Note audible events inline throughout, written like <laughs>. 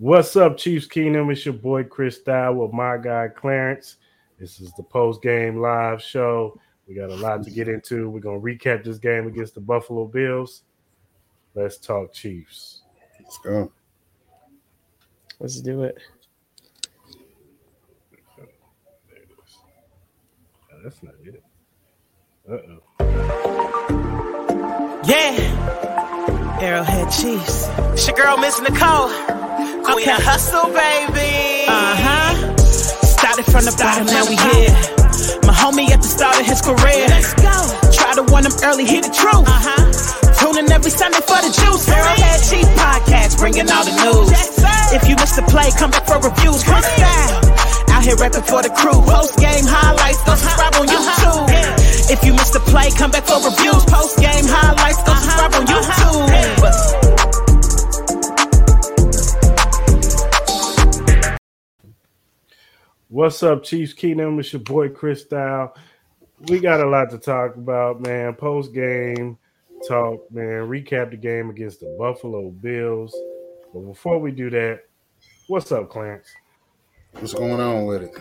What's up, Chiefs Kingdom? It's your boy Chris Style with my guy Clarence. This is the post game live show. We got a lot to get into. We're gonna recap this game against the Buffalo Bills. Let's talk Chiefs. Let's go. Let's do it. There it is. Oh, that's not it. Uh oh. Yeah. Arrowhead Chiefs. It's your girl, Miss Nicole. Queen of Hustle, baby. Uh huh. Started from the bottom, now we here. My homie at the start of his career. Let's go. Try to win him early, hit the truth. Uh huh. Tuning every Sunday for the juice. Arrowhead Chief podcast, bringing all the news. If you missed the play, come back for reviews. Chris Style. Out here rapping for the crew. Post game highlights, go subscribe on YouTube. If you missed the play, come back for reviews. Post game highlights, go subscribe on YouTube. What's up, Chiefs Kingdom? It's your boy Chris Style. We got a lot to talk about, man. Post game talk, man. Recap the game against the Buffalo Bills. But before we do that, what's up, Clarence? What's going on with it?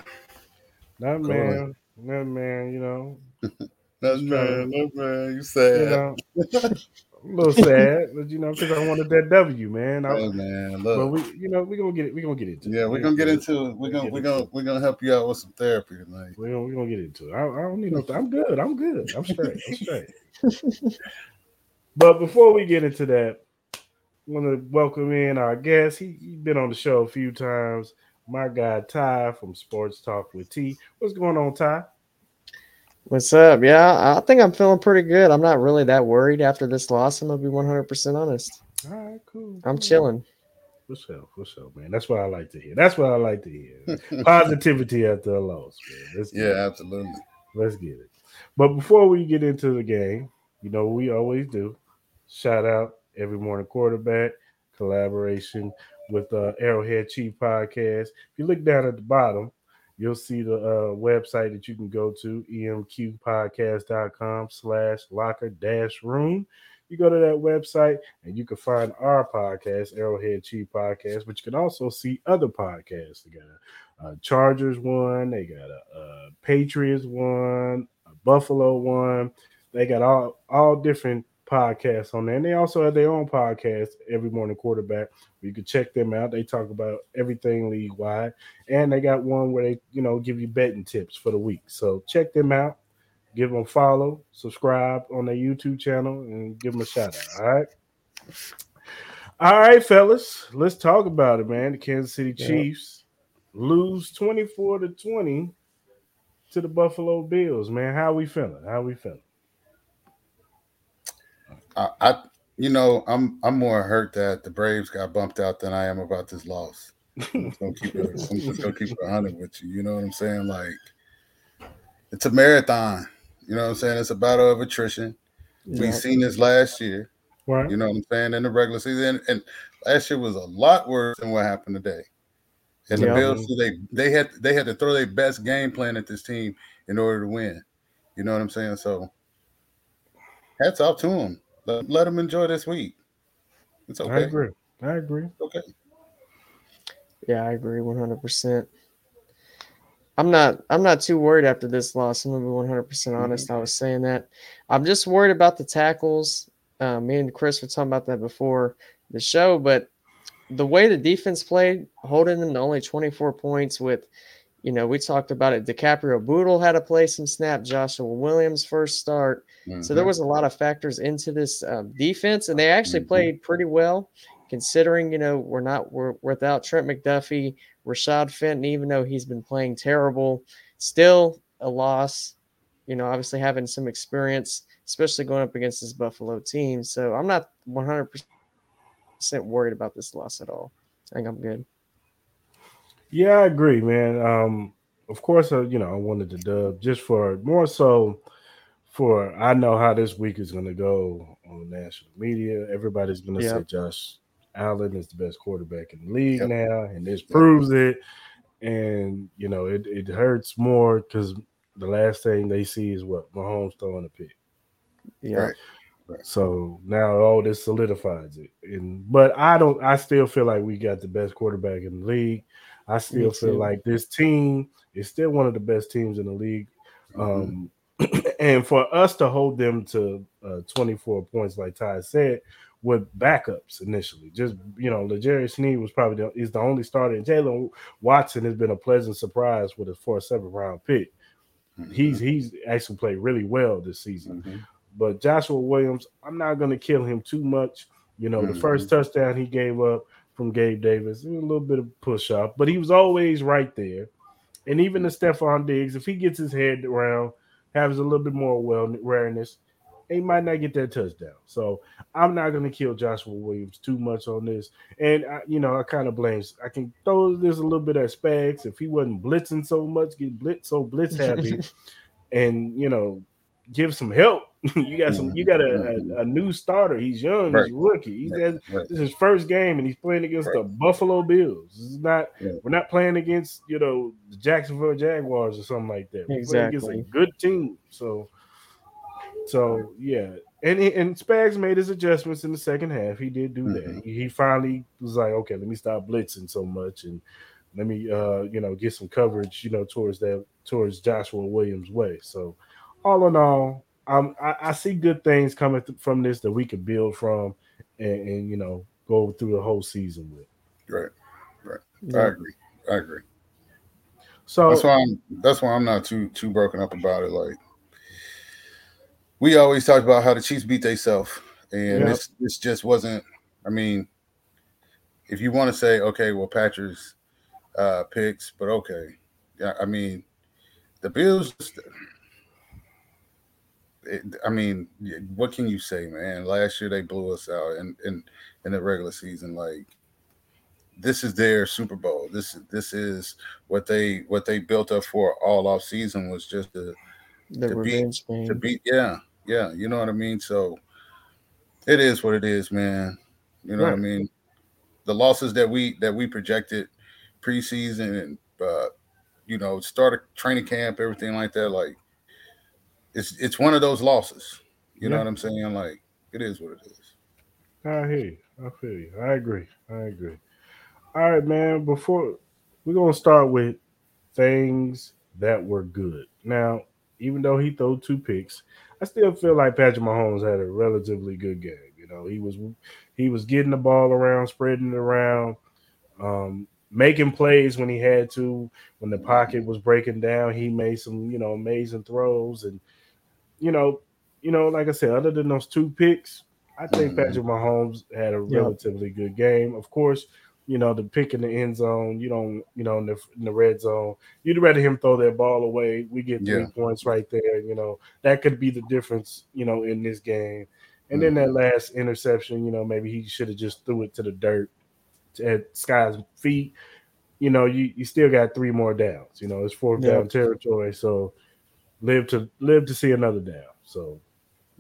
Not man, not man. You know, <laughs> That's man, that's man. You sad. you know, <laughs> a little sad, but you know, because I wanted that W, man. I, Hey, man, but we, you know, we gonna get it. We gonna get into it. Yeah, we're gonna get into it. We're gonna we're gonna we're gonna help you out with some therapy tonight. We're gonna, we gonna get into it. I, I don't need no. I'm good. I'm good. I'm straight. I'm straight. <laughs> but before we get into that, I want to welcome in our guest. He, he's been on the show a few times. My guy Ty from Sports Talk with T. What's going on, Ty? What's up? Yeah, I think I'm feeling pretty good. I'm not really that worried after this loss. I'm gonna be 100% honest. All right, cool. I'm cool. chilling. For sure, for sure, man. That's what I like to hear. That's what I like to hear. <laughs> Positivity after a loss, man. Let's Yeah, it. absolutely. Let's get it. But before we get into the game, you know, we always do shout out every morning quarterback collaboration with uh, Arrowhead Chief Podcast. If you look down at the bottom, you'll see the uh, website that you can go to emqpodcast.com slash locker dash room. You go to that website and you can find our podcast, Arrowhead Chief Podcast, but you can also see other podcasts. They got a, a Chargers one, they got a, a Patriots one, a Buffalo one. They got all all different podcasts on there, and they also have their own podcast, Every Morning Quarterback. You can check them out. They talk about everything league wide, and they got one where they you know give you betting tips for the week. So check them out. Give them a follow, subscribe on their YouTube channel, and give them a shout out. All right. All right, fellas, let's talk about it, man. The Kansas City Yeah. Chiefs lose 24 to 20 to the Buffalo Bills, man. How we feeling? How we feeling? I, I you know, I'm I'm more hurt that the Braves got bumped out than I am about this loss. I'm just gonna keep it, I'm just gonna keep it 100 with you. You know what I'm saying? Like, it's a marathon. You know what I'm saying? It's a battle of attrition. Yeah. We've seen this last year. Right. You know what I'm saying? In the regular season, and last year was a lot worse than what happened today. And the Yeah. Bills, they they had they had to throw their best game plan at this team in order to win. You know what I'm saying? So, hats off to them. Let, let them enjoy this week. It's okay. I agree. I agree. Okay. Yeah, I agree 100%. I'm not I'm not too worried after this loss. I'm gonna be 100 percent honest. I was saying that. I'm just worried about the tackles. Uh, me and Chris were talking about that before the show, but the way the defense played, holding them to only 24 points with, you know, we talked about it. DiCaprio Bootle had to play some snap. Joshua Williams first start. So there Mhm. was a lot of factors into this um, defense, and they actually Mhm. played pretty well, considering you know we're not we're without Trent McDuffie, Rashad Fenton, even though he's been playing terrible, still a loss. You know, obviously having some experience, especially going up against this Buffalo team. So I'm not 100 percent worried about this loss at all. I think I'm good. Yeah, I agree, man. Um, of course, uh, you know, I wanted to dub just for more so for I know how this week is going to go on national media. Everybody's going to Yeah. say Josh Allen is the best quarterback in the league Yep. now, and this proves it. And you know, it, it hurts more because the last thing they see is what Mahomes throwing a pick. Yeah, Right. Right. So now all this solidifies it. And but I don't I still feel like we got the best quarterback in the league. I still feel like this team is still one of the best teams in the league. Mhm. Um, <clears throat> and for us to hold them to uh, 24 points, like Ty said, with backups initially, just you know, L'Jarius Sneed was probably the, is the only starter, and Jaylen Watson has been a pleasant surprise with a four seven round pick. Mhm. He's he's actually played really well this season. Mhm. But Joshua Williams, I'm not going to kill him too much. You know, the Mhm. first touchdown he gave up from Gabe Davis, a little bit of push off, but he was always right there. And even the Stefon Diggs, if he gets his head around, has a little bit more well awareness, he might not get that touchdown. So I'm not going to kill Joshua Williams too much on this. And I, you know, I kind of blame. I can throw this a little bit at Spags if he wasn't blitzing so much, get blitz so blitz happy, <laughs> and you know, give some help. <laughs> you got some. You got a, a, a new starter. He's young. Right. He's rookie. He's Right, has, this is his first game, and he's playing against the Buffalo Bills. This is not. Yeah. We're not playing against you know the Jacksonville Jaguars or something like that. We're playing against a good team. So, so yeah, and and Spags made his adjustments in the second half. He did do that. Mhm. He, he finally was like, okay, let me stop blitzing so much and let me uh you know get some coverage you know towards that towards Joshua Williams' way. So, all in all, um, I, I see good things coming th- from this that we could build from, and, and you know go through the whole season with. Right. I Yeah. agree. I agree. So That's why I'm that's why I'm not too too broken up about it. Like we always talked about how the Chiefs beat themselves, and Yeah. this this just wasn't. I mean, if you want to say okay, well Patrick's uh, picks, but okay, yeah. I mean, the Bills. I mean, what can you say, man? Last year they blew us out in in, in the regular season. Like this is their Super Bowl. This is this is what they what they built up for all off season was just to The to beat- revenge to beat. Yeah, yeah, you know what I mean. So it is what it is, man. You know what I mean. The losses that we that we projected preseason and uh, you know start a training camp, everything like that. Like it's it's one of those losses. You know what I'm saying? Like it is what it is. I hear you. I feel you. I agree. I agree. All right, man. Before we're gonna start with things that were good. Now, even though he threw two picks, I still feel like Patrick Mahomes had a relatively good game. You know, he was he was getting the ball around, spreading it around, um, making plays when he had to. When the pocket was breaking down, he made some you know amazing throws, and you know, you know, like I said, other than those two picks, I think Mhm. Patrick Mahomes had a relatively good game. Of course, you know, the pick in the end zone, you don't, you know, in the, in the red zone, you'd rather him throw that ball away. We get three Yeah. points right there. You know, that could be the difference, you know, in this game. And then Mm-hmm. that last interception, you know, maybe he should have just threw it to the dirt at Skyy's feet. You know, you, you still got three more downs. You know, it's fourth down territory. So live to live to see another down. So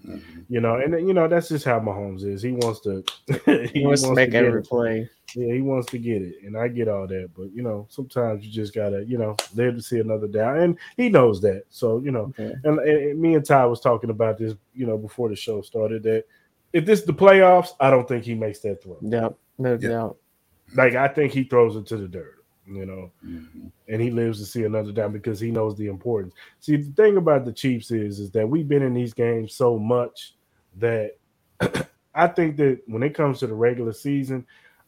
Mhm. you know, and you know that's just how Mahomes is. He wants to <laughs> He wants to make get every it. play. Yeah, he wants to get it, and I get all that. But you know, sometimes you just gotta, you know, live to see another down, and he knows that. So you know, Yeah. and, and me and Ty was talking about this, you know, before the show started. That if this the playoffs, I don't think he makes that throw. Yep, no Yeah. doubt. Like I think he throws it to the dirt. You know, Mhm. and he lives to see another down because he knows the importance. See, the thing about the Chiefs is is that we've been in these games so much that <clears throat> I think that when it comes to the regular season,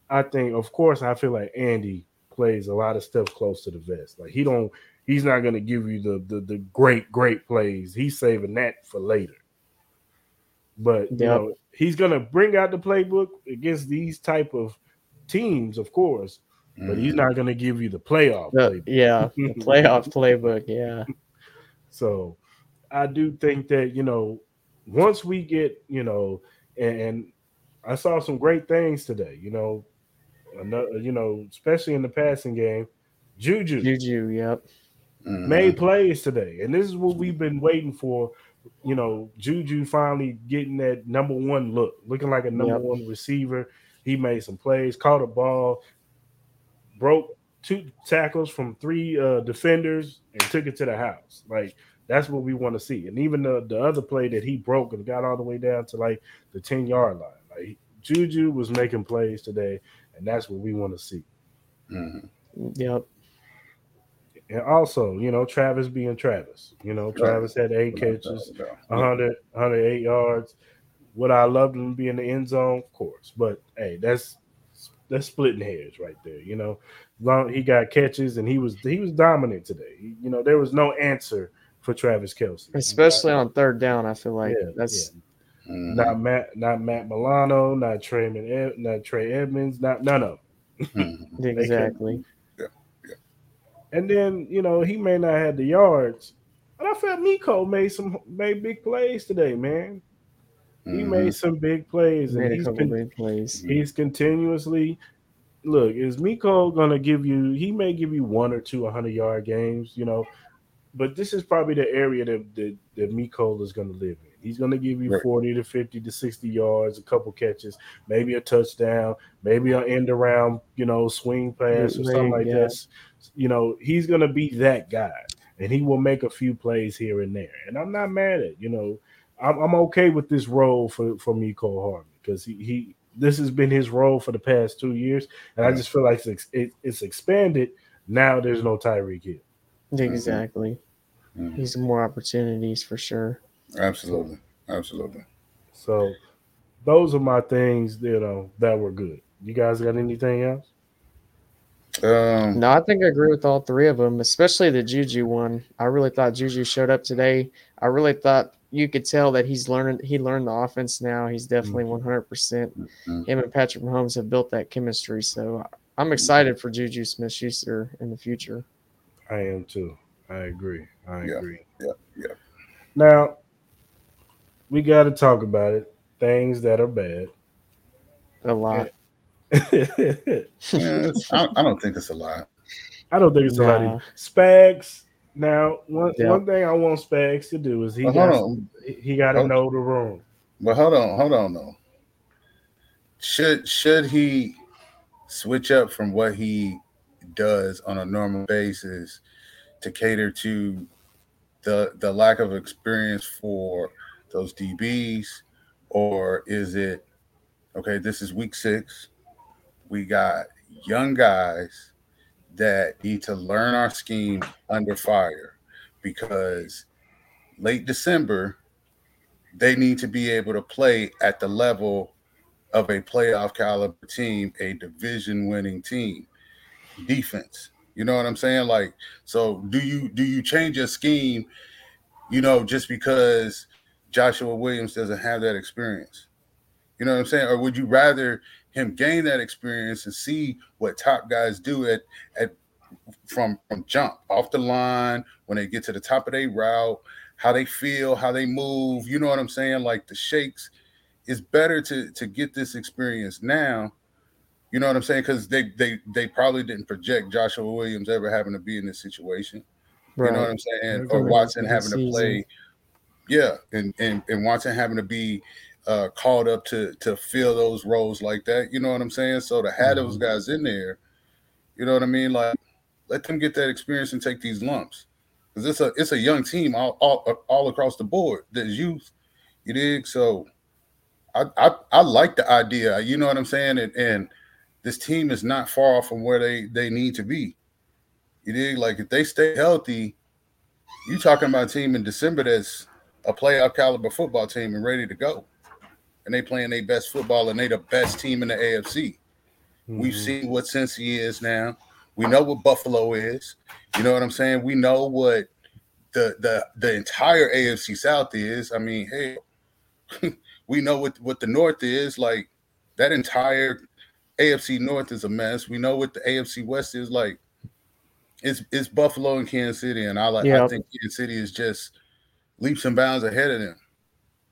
I think, of course, I feel like Andy plays a lot of stuff close to the vest. Like he don't, he's not going to give you the, the the great great plays. He's saving that for later. But you know, he's going to bring out the playbook against these type of teams, of course. But he's Mhm. not going to give you the playoff The- playbook. yeah, the <laughs> playoff playbook. Yeah, So I do think that, you know, once we get, you know, and, and I saw some great things today, you know, another, you know, especially in the passing game, Juju Juju. Yep. Made plays today. And this is what we've been waiting for, you know, Juju finally getting that number one look, looking like a number Yep. one receiver. He made some plays, caught a ball, broke two tackles from three uh, defenders, and took it to the house. Like That's what we want to see. And even the, the other play that he broke and got all the way down to like the 10 yard line. Like Juju was making plays today, and that's what we want to see. Mhm. Yep. And also, you know, Travis being Travis. You know, Travis had eight catches, 100, 108 yards. Would I love him to be in the end zone? Of course. But hey, that's that's splitting hairs right there. You know, long he got catches and he was he was dominant today. He- you know, there was no answer for Travis Kelce, Especially on third down, I feel like Yeah, that's Mhm. not Matt, not Matt Milano, not Trey, not Trey Edmunds, not none of <laughs> them. Mhm. exactly. And then you know he may not have the yards, but I felt Mecole made some made big plays today, man. He Mhm. made some big plays, and Made a he's couple con- big plays. he's continuously look. Is Mecole gonna give you? He may give you one or two 100 yard games, you know, but this is probably the area that that, that Mecole is gonna live in. He's gonna give you Right. 40 to 50 to 60 yards, a couple catches, maybe a touchdown, maybe an end around, you know, swing pass or something like Yeah. that. You know, he's gonna be that guy, and he will make a few plays here and there. And I'm not mad at you know. I'm, I'm okay with this role for for Mecole Hardman because he, he this has been his role for the past two years, and I just feel like it's, it, it's expanded. Now there's no Tyreek Hill. Exactly. Mhm. He's more opportunities for sure. Absolutely. Absolutely. So those are my things, you know, that were good. You guys got anything else? Um, No, I think I agree with all three of them, especially the Juju one. I really thought Juju showed up today. I really thought you could tell that he's learning. He learned the offense now. He's definitely mm-hmm. one hundred percent. Mhm. Him and Patrick Mahomes have built that chemistry. So I'm mm-hmm. excited for Juju Smith Schuster in the future. I am too. I agree. I Yeah, agree. yeah, yeah. Now we got to talk about it. Things that are bad. A lot. I <laughs> yeah, eh, I, I don't think it's a lot. I don't think it's a lot. Nah. Either. Spags. Now, one Yeah. one thing I want Spags to do is he Well, got he got to know the room. But hold on, hold on though. Should should he switch up from what he does on a normal basis to cater to the the lack of experience for those DBs, or is it okay? This is week six. We got young guys that need to learn our scheme under fire because late December they need to be able to play at the level of a playoff caliber team, a division winning team. Defense. You know what I'm saying? Like, so do you do you change your scheme, you know, just because Joshua Williams doesn't have that experience? You know what I'm saying? Or would you rather him gain that experience and see what top guys do at at from from jump off the line when they get to the top of their route, how they feel, how they move. You know what I'm saying? Like the shakes. It's better to to get this experience now. You know what I'm saying? Because they they they probably didn't project Joshua Williams ever having to be in this situation. You know what I'm saying? Right. Or Watson having to play. Yeah, and and and Watson having to be uh called up to to fill those roles like that. You know what I'm saying? So to have those guys in there, you know what I mean? Like let them get that experience and take these lumps. Because it's a it's a young team all, all all across the board. There's youth. You dig? So I, I I like the idea. You know what I'm saying? And and this team is not far from where they they need to be. You dig? Like if they stay healthy, you talking about a team in December that's a playoff caliber football team and ready to go. And they playing their best football and they the best team in the AFC. We've Mhm. seen what Cincy is now. We know what Buffalo is. You know what I'm saying? We know what the the the entire AFC South is. I mean, hey, <laughs> we know what what the North is. Like that entire AFC North is a mess. We know what the AFC West is like. It's it's Buffalo and Kansas City, and I like. I think Kansas City is just leaps and bounds ahead of them.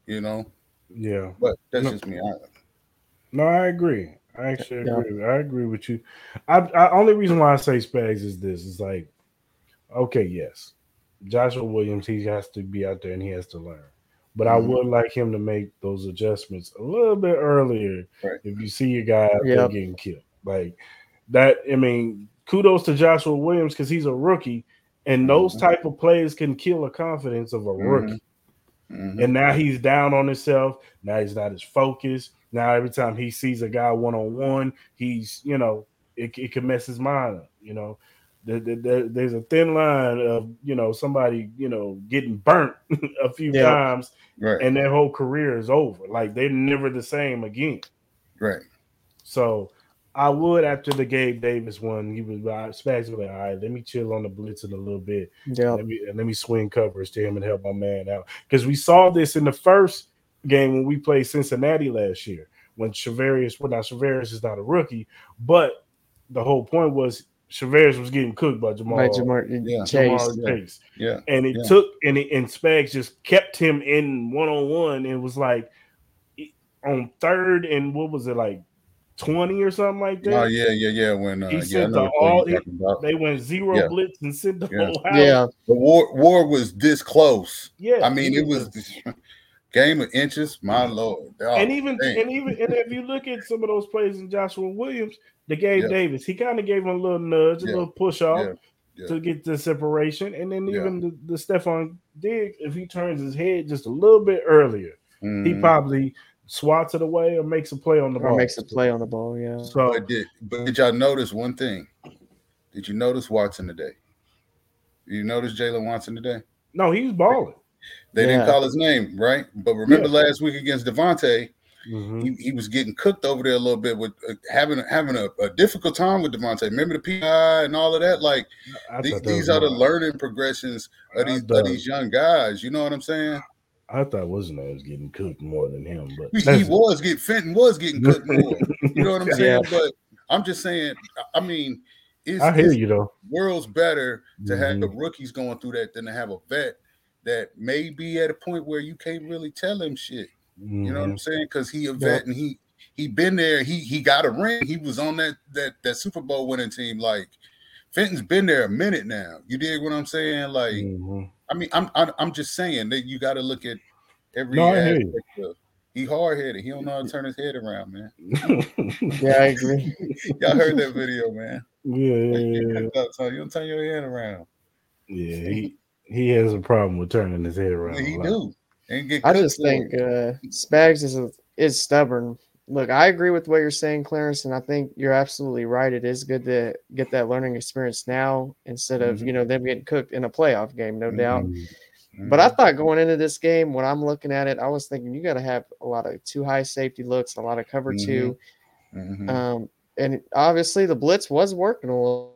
You know, Yeah. but that's No. just me. I, No, I agree. I actually Yeah. agree. I agree with you. I, I only reason why I say Spags is this is like, okay, yes, Joshua Williams, he has to be out there and he has to learn. But I Mhm. would like him to make those adjustments a little bit earlier. Right. If you see a guy Yep. getting killed, like that, I mean, kudos to Joshua Williams because he's a rookie And those Mhm. type of plays can kill the confidence of a rookie. Mhm. And now he's down on himself. Now he's not as focused. Now every time he sees a guy one on one, he's you know it, it can mess his mind up. You know, there, there- there- there's a thin line of you know somebody you know getting burnt <laughs> a few Yeah. times, Right. and their whole career is over. Like they're never the same again. right. So I would after the Gabe Davis one, he was uh, Spags was like, all right, let me chill on the blitzing a little bit. Yeah. Let me let me swing covers to him and help my man out. Because we saw this in the first game when we played Cincinnati last year when Shavarius, well, now Shavarius is not a rookie, but the whole point was Shavarius was getting cooked by Jamal, By Ja'Marr Yeah. Chase. Ja'Marr Chase. Yeah. And it Yeah. took and it, and Spags just kept him in one on one and was like on third and what was it like 20 or something like that? Oh yeah, yeah, yeah. When uh, He yeah, sent the all- you're talking about. They went zero Yeah. blitz and sent the Yeah. whole house. Yeah. The war war was this close. yeah. I mean, it was <laughs> game of inches. My lord. Oh, and even dang. and even and if you look at some of those plays in Joshua Williams, the Gabe Yeah. Davis, he kind of gave him a little nudge, a little push off Yeah. Yeah. to get the separation, and then Yeah. even the, the Stefon Diggs, if he turns his head just a little bit earlier, he Mhm. probably swats it away or makes a play on the Or ball. makes a play on the ball. Yeah. So But did but did y'all notice one thing? Did you notice Watson today? You notice Jaylen Watson today? no, he's balling. They Yeah. didn't call his name, right? But remember Yeah. last week against Davante, Mhm. he, he was getting cooked over there a little bit with uh, having having a, a difficult time with Davante. Remember the PI and all of that. Like I these, thought that these was are the learning progressions of these of these young guys. You know what I'm saying? I thought wasn't was getting cooked more than him, but He, was getting Fenton was getting cooked more. <laughs> You know what I'm saying? Yeah. But I'm just saying. I mean, it's, I hear it's you though. worlds better to have the rookies going through that than to have a vet that may be at a point where you can't really tell him shit. You know what Mhm. I'm saying? Because he a vet and he he been there. He he got a ring. He was on that that that Super Bowl winning team. Like Fenton's been there a minute now. You dig what I'm saying? Like Mhm. I mean, I'm I'm, I'm just saying that you got to look at every. No, I aspect of- He hard headed. He don't know how to turn his head around, man. <laughs> Yeah, I agree. <laughs> Y'all heard that video, man. yeah, yeah, yeah, yeah. You don't turn your head around. Yeah, he he has a problem with turning his head around. He do. And get I just think uh, Spags is a, is stubborn. Look, I agree with what you're saying, Clarence, and I think you're absolutely right. It is good to get that learning experience now instead of Mhm. you know them getting cooked in a playoff game, no doubt. Mhm. But I thought going into this game, when I'm looking at it, I was thinking you got to have a lot of two high safety looks, a lot of cover Mhm. 2 Mhm. um, and obviously the blitz was working a little,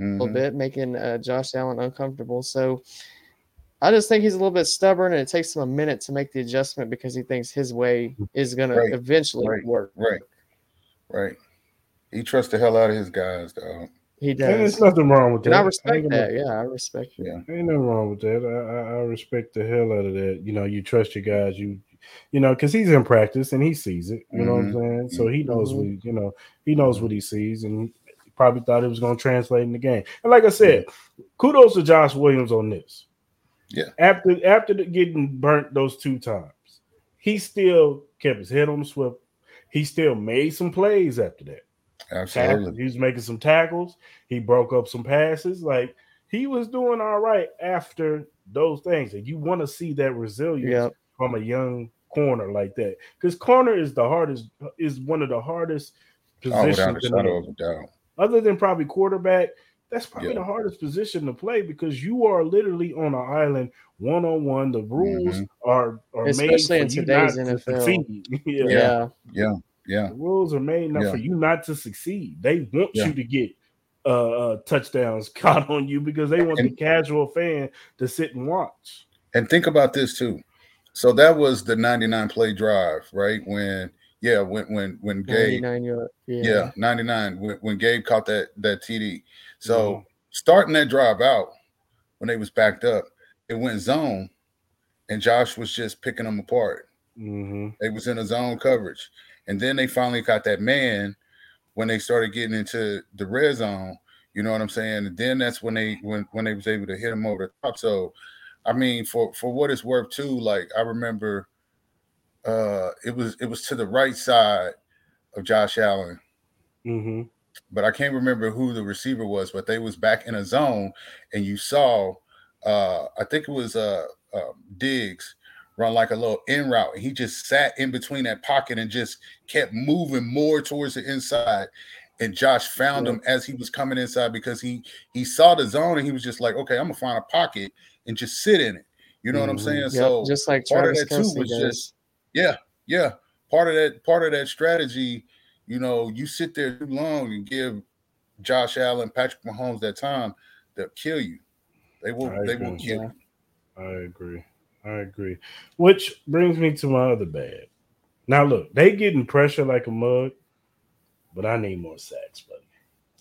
little bit, making uh, Josh Allen uncomfortable. So I just think he's a little bit stubborn, and it takes him a minute to make the adjustment because he thinks his way is going Right. to eventually Right. work. Right. Right. He trusts the hell out of his guys, though. He And there's nothing wrong with that. and I respect gonna- that. Yeah, I respect it. Yeah. Ain't nothing wrong with that. I, I, I respect the hell out of that. You know, you trust your guys. You, you know, because he's in practice and he sees it. You know what I'm saying? So he knows Mhm. what he, you know he knows what he sees, and he probably thought it was going to translate in the game. And like I said, kudos to Josh Williams on this. Yeah. After after the getting burnt those two times, he still kept his head on the swivel. He still made some plays after that. Tackles. Absolutely. He was making some tackles. He broke up some passes. Like he was doing all right after those things. And you want to see that resilience Yep. from a young corner like that. Because corner is the hardest, is one of the hardest Oh, without a positions in the shadow of a doubt. other than probably quarterback. That's probably Yeah. the hardest position to play because you are literally on an island one on one. The rules are are made for in you today's not to NFL. succeed. <laughs> yeah. Yeah. Yeah. Yeah. The rules are made not Yeah. for you not to succeed. They want Yeah. you to get uh, uh touchdowns <laughs> caught on you because they want And- the casual fan to sit and watch. And think about this too. So that was the 99 play drive, right? When yeah, when when when Gabe yard. Yeah. yeah, 99 when, when Gabe caught that that TD. So Mhm. starting that drive out when they was backed up, it went zone and Josh was just picking them apart. Mhm. They was in a zone coverage. And then they finally got that man when they started getting into the red zone. You know what I'm saying? And then that's when they when when they was able to hit him over the top. So I mean, for for what it's worth too, like I remember uh it was it was to the right side of Josh Allen Mhm. but I can't remember who the receiver was, but they was back in a zone, and you saw, uh, I think it was uh, uh Diggs run like a little in route, and he just sat in between that pocket and just kept moving more towards the inside. And Josh found yeah. him as he was coming inside because he he saw the zone and he was just like, okay, I'm gonna find a pocket and just sit in it. You know mm-hmm. what I'm mm-hmm. saying? Yep, so just like part Travis of that too was does. just yeah, yeah. Part of that part of that strategy, you know, you sit there too long and give Josh Allen, Patrick Mahomes that time, they'll kill you. They will they will kill you. I agree. I agree. Which brings me to my other bad. Now look, they getting pressure like a mug, but I need more sacks, buddy.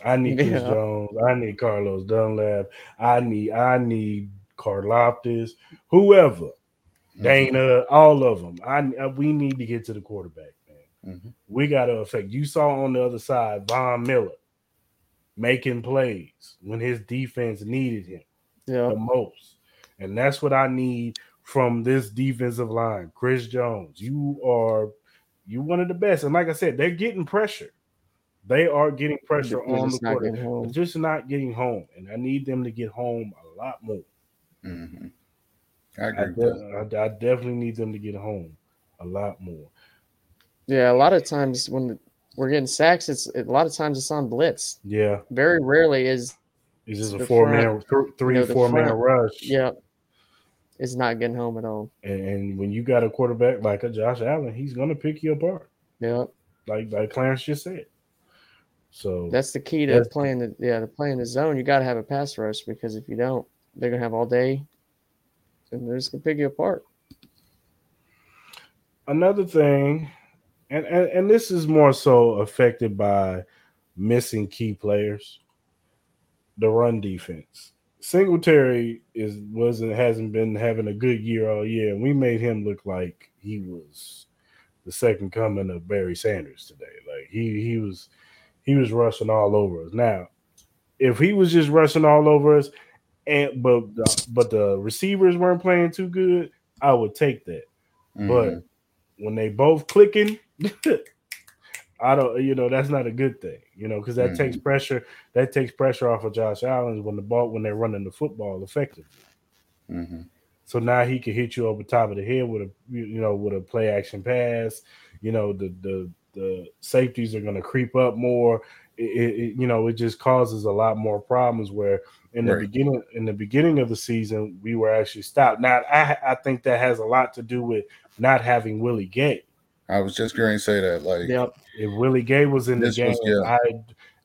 I need Chris yeah. Jones. I need Carlos Dunlap. I need I need Karlaftis, whoever. Danna, all of them. I uh, we need to get to the quarterback, man. Mm-hmm. We got to affect. You saw on the other side Von Miller making plays when his defense needed him yeah. the most, and that's what I need from this defensive line. Chris Jones, you are you one of the best, and like I said, they're getting pressure. They are getting pressure they're on the quarterback, just not getting home, and I need them to get home a lot more. Mm-hmm. I agree. I, de- I, I, definitely need them to get home a lot more. Yeah, a lot of times when we're getting sacks, it's a lot of times it's on blitz. Yeah, very rarely is. Is this a four man, three, you know, four man rush? Yeah, is not getting home at all. And, and, when you got a quarterback like a Josh Allen, he's gonna pick you apart. Yeah, like like Clarence just said. So that's the key to playing the yeah to playing the zone. You got to have a pass rush because if you don't, they're gonna have all day, and they're just gonna pick you apart. Another thing, and, and and this is more so affected by missing key players. The run defense. Singletary is wasn't hasn't been having a good year all year, and we made him look like he was the second coming of Barry Sanders today. Like he he was he was rushing all over us. Now, if he was just rushing all over us, and but the, but the receivers weren't playing too good, I would take that. Mm-hmm. But when they both clicking, <laughs> I don't, you know, that's not a good thing, you know, because that mm-hmm. takes pressure. That takes pressure off of Josh Allen when the ball when they're running the football effectively. Mm-hmm. So now he can hit you over top of the head with a you know with a play action pass. You know the the the safeties are going to creep up more. It, it, you know it just causes a lot more problems where in the right. beginning in the beginning of the season we were actually stopped. Now I I think that has a lot to do with not having Willie Gay. I was just going to say that. Like, yep. If Willie Gay was in the game, was, yeah. I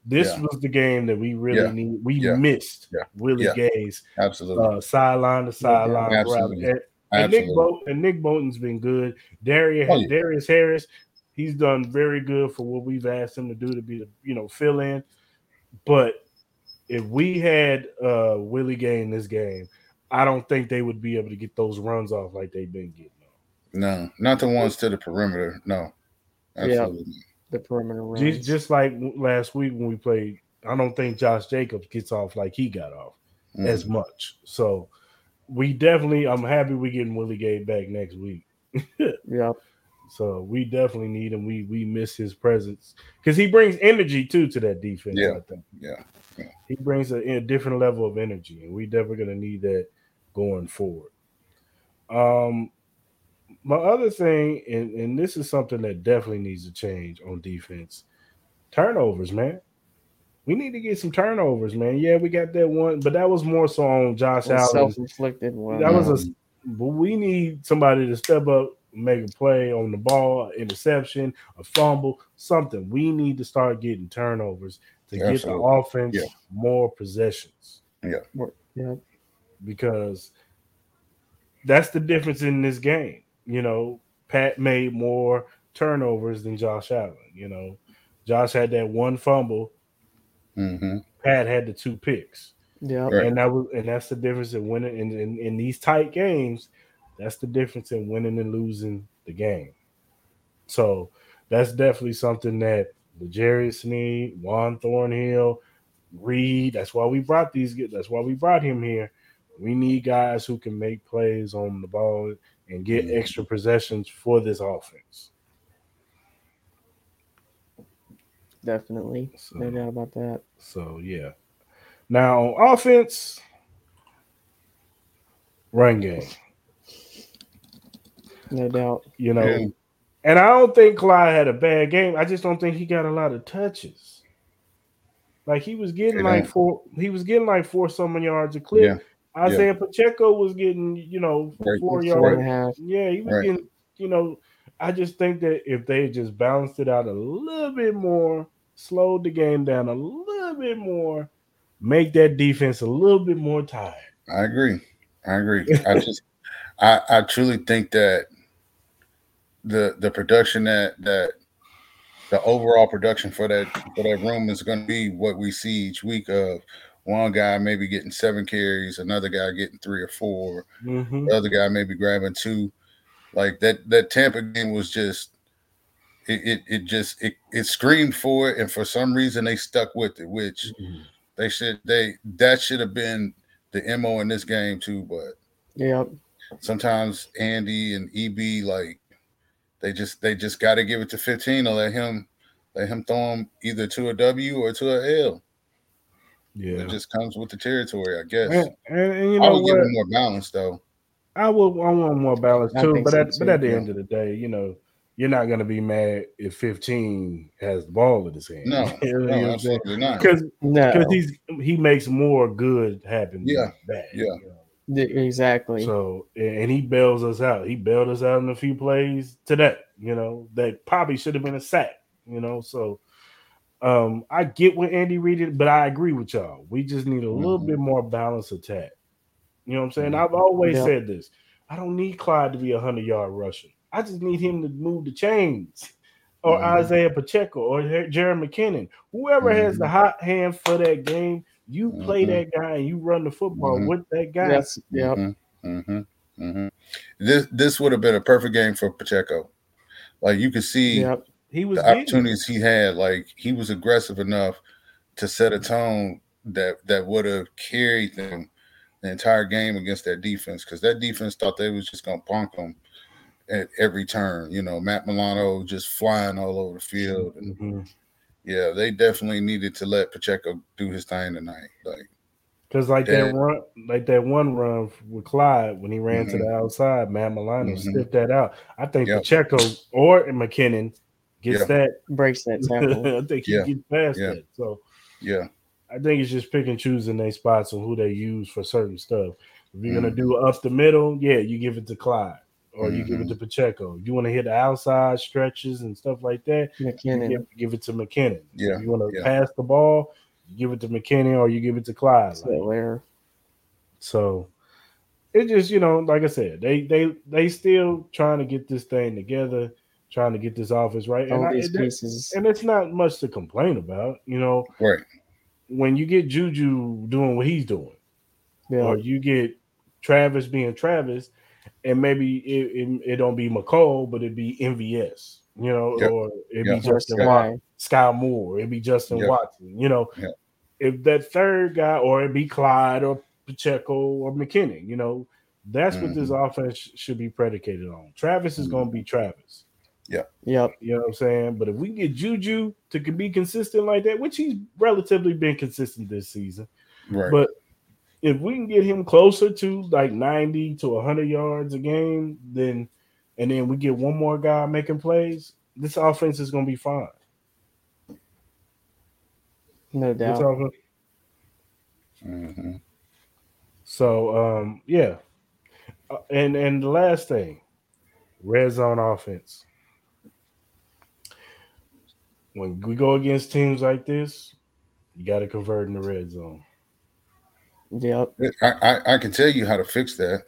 this yeah. was the game that we really yeah. need. We missed Willie Gay's absolutely uh, sideline to sideline. Absolutely. And, and Nick Bo- and Nick Bolton's been good. Darius oh, Darius Harris, he's done very good for what we've asked him to do to be the you know fill in. But if we had uh, Willie Gay in this game, I don't think they would be able to get those runs off like they've been getting. No, not the ones to the perimeter. No, absolutely. Yeah, the perimeter runs. Just, just like last week when we played, I don't think Josh Jacobs gets off like he got off mm. as much. So we definitely, I'm happy we're getting Willie Gay back next week. <laughs> yeah. So we definitely need him. We we miss his presence because he brings energy too to that defense. Yeah, yeah, yeah. He brings a, a, different level of energy, and we definitely gonna need that going forward. Um, my other thing, and, and this is something that definitely needs to change on defense, turnovers, man. We need to get some turnovers, man. Yeah, we got that one, but that was more so on Josh Allen. Self-inflicted one. That was a. But we need somebody to step up make a play on the ball, interception, a fumble, something. We need to start getting turnovers to get the offense yeah. more possessions. Yeah. Yeah. Because that's the difference in this game. You know, Pat made more turnovers than Josh Allen. You know, Josh had that one fumble. Mm-hmm. Pat had the two picks. Yeah, right. and that was and that's the difference in winning in, in, in these tight games. That's the difference in winning and losing the game. So that's definitely something that L'Jarius Sneed, Juan Thornhill, Reid. That's why we brought these. That's why we brought him here. We need guys who can make plays on the ball and get mm-hmm. extra possessions for this offense. Definitely. So, No doubt about that. so yeah. Now on offense, run game. No doubt. You know, Yeah. And I don't think Clyde had a bad game. I just don't think he got a lot of touches. Like he was getting They like four, he was getting like four something yards a clip. Yeah. Isaiah Pacheco was getting, you know, Right. four Four yards. and a half. Yeah, he was Right. getting, you know, I just think that if they just balanced it out a little bit more, slowed the game down a little bit more, make that defense a little bit more tired. I agree. I agree. I just I, I truly think that the the production that that the overall production for that for that room is going to be what we see each week of one guy maybe getting seven carries, another guy getting three or four, Mhm. the other guy maybe grabbing two. Like that that Tampa game was just it it, it just it, it screamed for it and for some reason they stuck with it, which they should they that should have been the MO in this game too, but yeah. sometimes Andy and EB like they just they just got to give it to 15 or let him let him throw him either to a W or to a L. Yeah. It just comes with the territory, I guess. And, and, and you I know would give what? him more balance though. I would I want more balance too, but so at but at the yeah. end of the day, you know, you're not gonna be mad if 15 has the ball in his hand. No, <laughs> You know no, what I'm saying? absolutely not. Because No. because he's he makes more good happen Yeah, than bad. yeah. you know? Exactly. So and he bails us out. He bailed us out in a few plays today, you know, that probably should have been a sack, you know. So um I get what Andy Reid did, but I agree with y'all. We just need a little Mhm. bit more balanced attack. You know what I'm saying? Mhm. I've always Yeah. said this. I don't need Clyde to be a hundred yard rusher. I just need him to move the chains. Or Mhm. Isaiah Pacheco or Jerick McKinnon. Whoever has the hot hand for that game, you play Mhm. that guy and you run the football Mhm. with that guy. That's yep. hmm hmm This this would have been a perfect game for Pacheco. Like you could see Yep. He was the getting opportunities he had. Like he was aggressive enough to set a tone that that would have carried them the entire game against that defense because that defense thought they was just gonna punk them at every turn. You know, Matt Milano just flying all over the field, and. Yeah, they definitely needed to let Pacheco do his thing tonight. Like, Cause like Yeah. that run, like that one run with Clyde when he ran to Mhm. the outside, Matt Milano Mhm. sniffed that out. I think Yep. Pacheco or McKinnon gets Yeah. that. Breaks that tackle. <laughs> I think he Yeah. gets past Yeah. that. So yeah, I think it's just pick and choosing their spots and who they use for certain stuff. If you're gonna Mhm. do up the middle, yeah, you give it to Clyde or you give it Mhm. to Pacheco. You want to hit the outside stretches and stuff like that, you McKinnon. give, give it to McKinnon. Yeah. If you want to Yeah. pass the ball, you give it to McKinnon or you give it to Clyde. That. So it just, you know, like I said, they they they still trying to get this thing together, trying to get this office right. And, All I, these and, pieces. and it's not much to complain about, you know. right. When you get Juju doing what he's doing, Yeah. or you get Travis being Travis, and maybe it, it, it don't be Mecole, but it'd be MVS, you know, Yep. or it Yep. be Justin Sky. Watson, Skyy Moore, it'd be Justin Yep. Watson, you know. Yep. If that third guy, or it'd be Clyde or Pacheco or McKinnon, you know, that's what this Mm-hmm. offense sh- should be predicated on. Travis is going to be Travis. Yeah. Yep. You know what I'm saying? But if we can get Juju to be consistent like that, which he's relatively been consistent this season, Right. but if we can get him closer to like 90 to 100 yards a game, then and then we get one more guy making plays, this offense is going to be fine. No This doubt. offense- hmm So um, yeah, Uh, and and the last thing, red zone offense. When we go against teams like this, you got to convert in the red zone. Yep. I, I I can tell you how to fix that.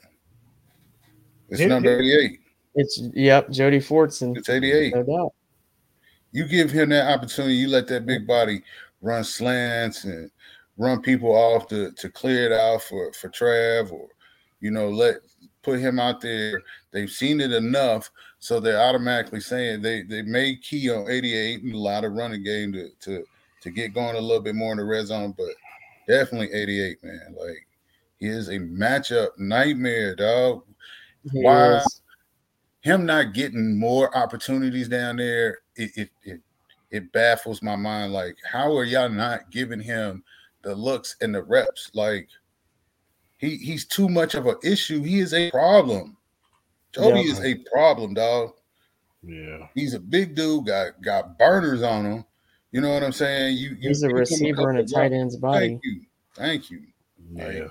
It's Hit- number 88. It's yep. Jody Fortson. It's 88. No doubt. You give him that opportunity, you let that big body run slants and run people off to, to clear it out for, for Trav or you know, let put him out there. They've seen it enough, so they're automatically saying they they may key on 88 and a lot of running game to to to get going a little bit more in the red zone, but definitely 88, man. Like he is a matchup nightmare, dog. He is. him not getting more opportunities down there, it it it, it baffles my mind. Like, how are y'all not giving him the looks and the reps? Like, he he's too much of an issue. He is a problem. Jody Yeah. is a problem, dog. Yeah. He's a big dude, got got burners on him. You know what I'm saying? You, you He's a give receiver in a tight drops. end's body. Thank you, thank you. Yeah.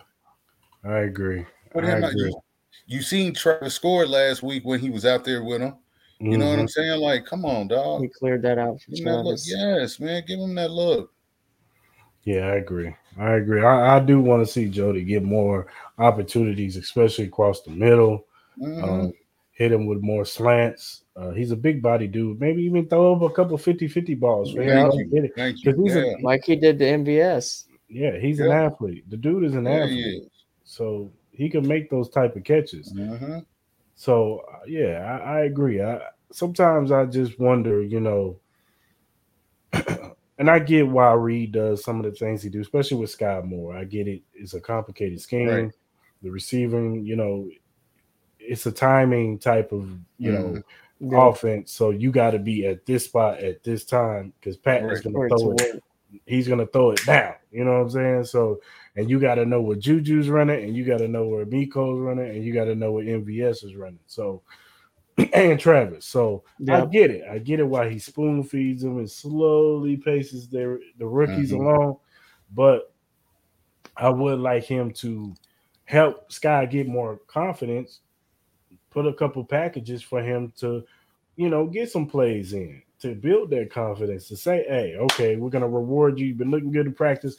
I agree. Put I him out. agree. You, you seen Trevor scored last week when he was out there with him. You know what I'm saying? Like, come on, dog. He cleared that out for Give that look. Yes, man. Give him that look. Yeah, I agree. I agree. I, I do want to see Jody get more opportunities, especially across the middle. Mhm. Um, hit him with more slants. Uh, he's a big body dude. Maybe even throw him a couple 50 50 balls for him. Thank you. get it. Thank you. 'Cause he's a- Like he did to MVS. Yeah, he's an athlete. The dude is an yeah, athlete. he is. So he can make those type of catches. Mhm. So uh, yeah, I, I agree. I sometimes I just wonder, you know, <clears throat> and I get why Reid does some of the things he do, especially with Skyy Moore. I get it; it's a complicated scheme. Right. The receiving, you know, it's a timing type of you know Yeah, offense. So you got to be at this spot at this time because Pat is Right. going to throw it. work. He's going to throw it down. You know what I'm saying? So, and you got to know where Juju's running, and you got to know where Miko's running, and you got to know where MVS is running. So, <clears throat> and Travis. So I get it. I get it why he spoon feeds them and slowly paces their the rookies Mhm. along. But I would like him to help Skyy get more confidence. Put a couple packages for him to, you know, get some plays in to build that confidence. To say, "Hey, okay, we're gonna reward you. You've been looking good in practice.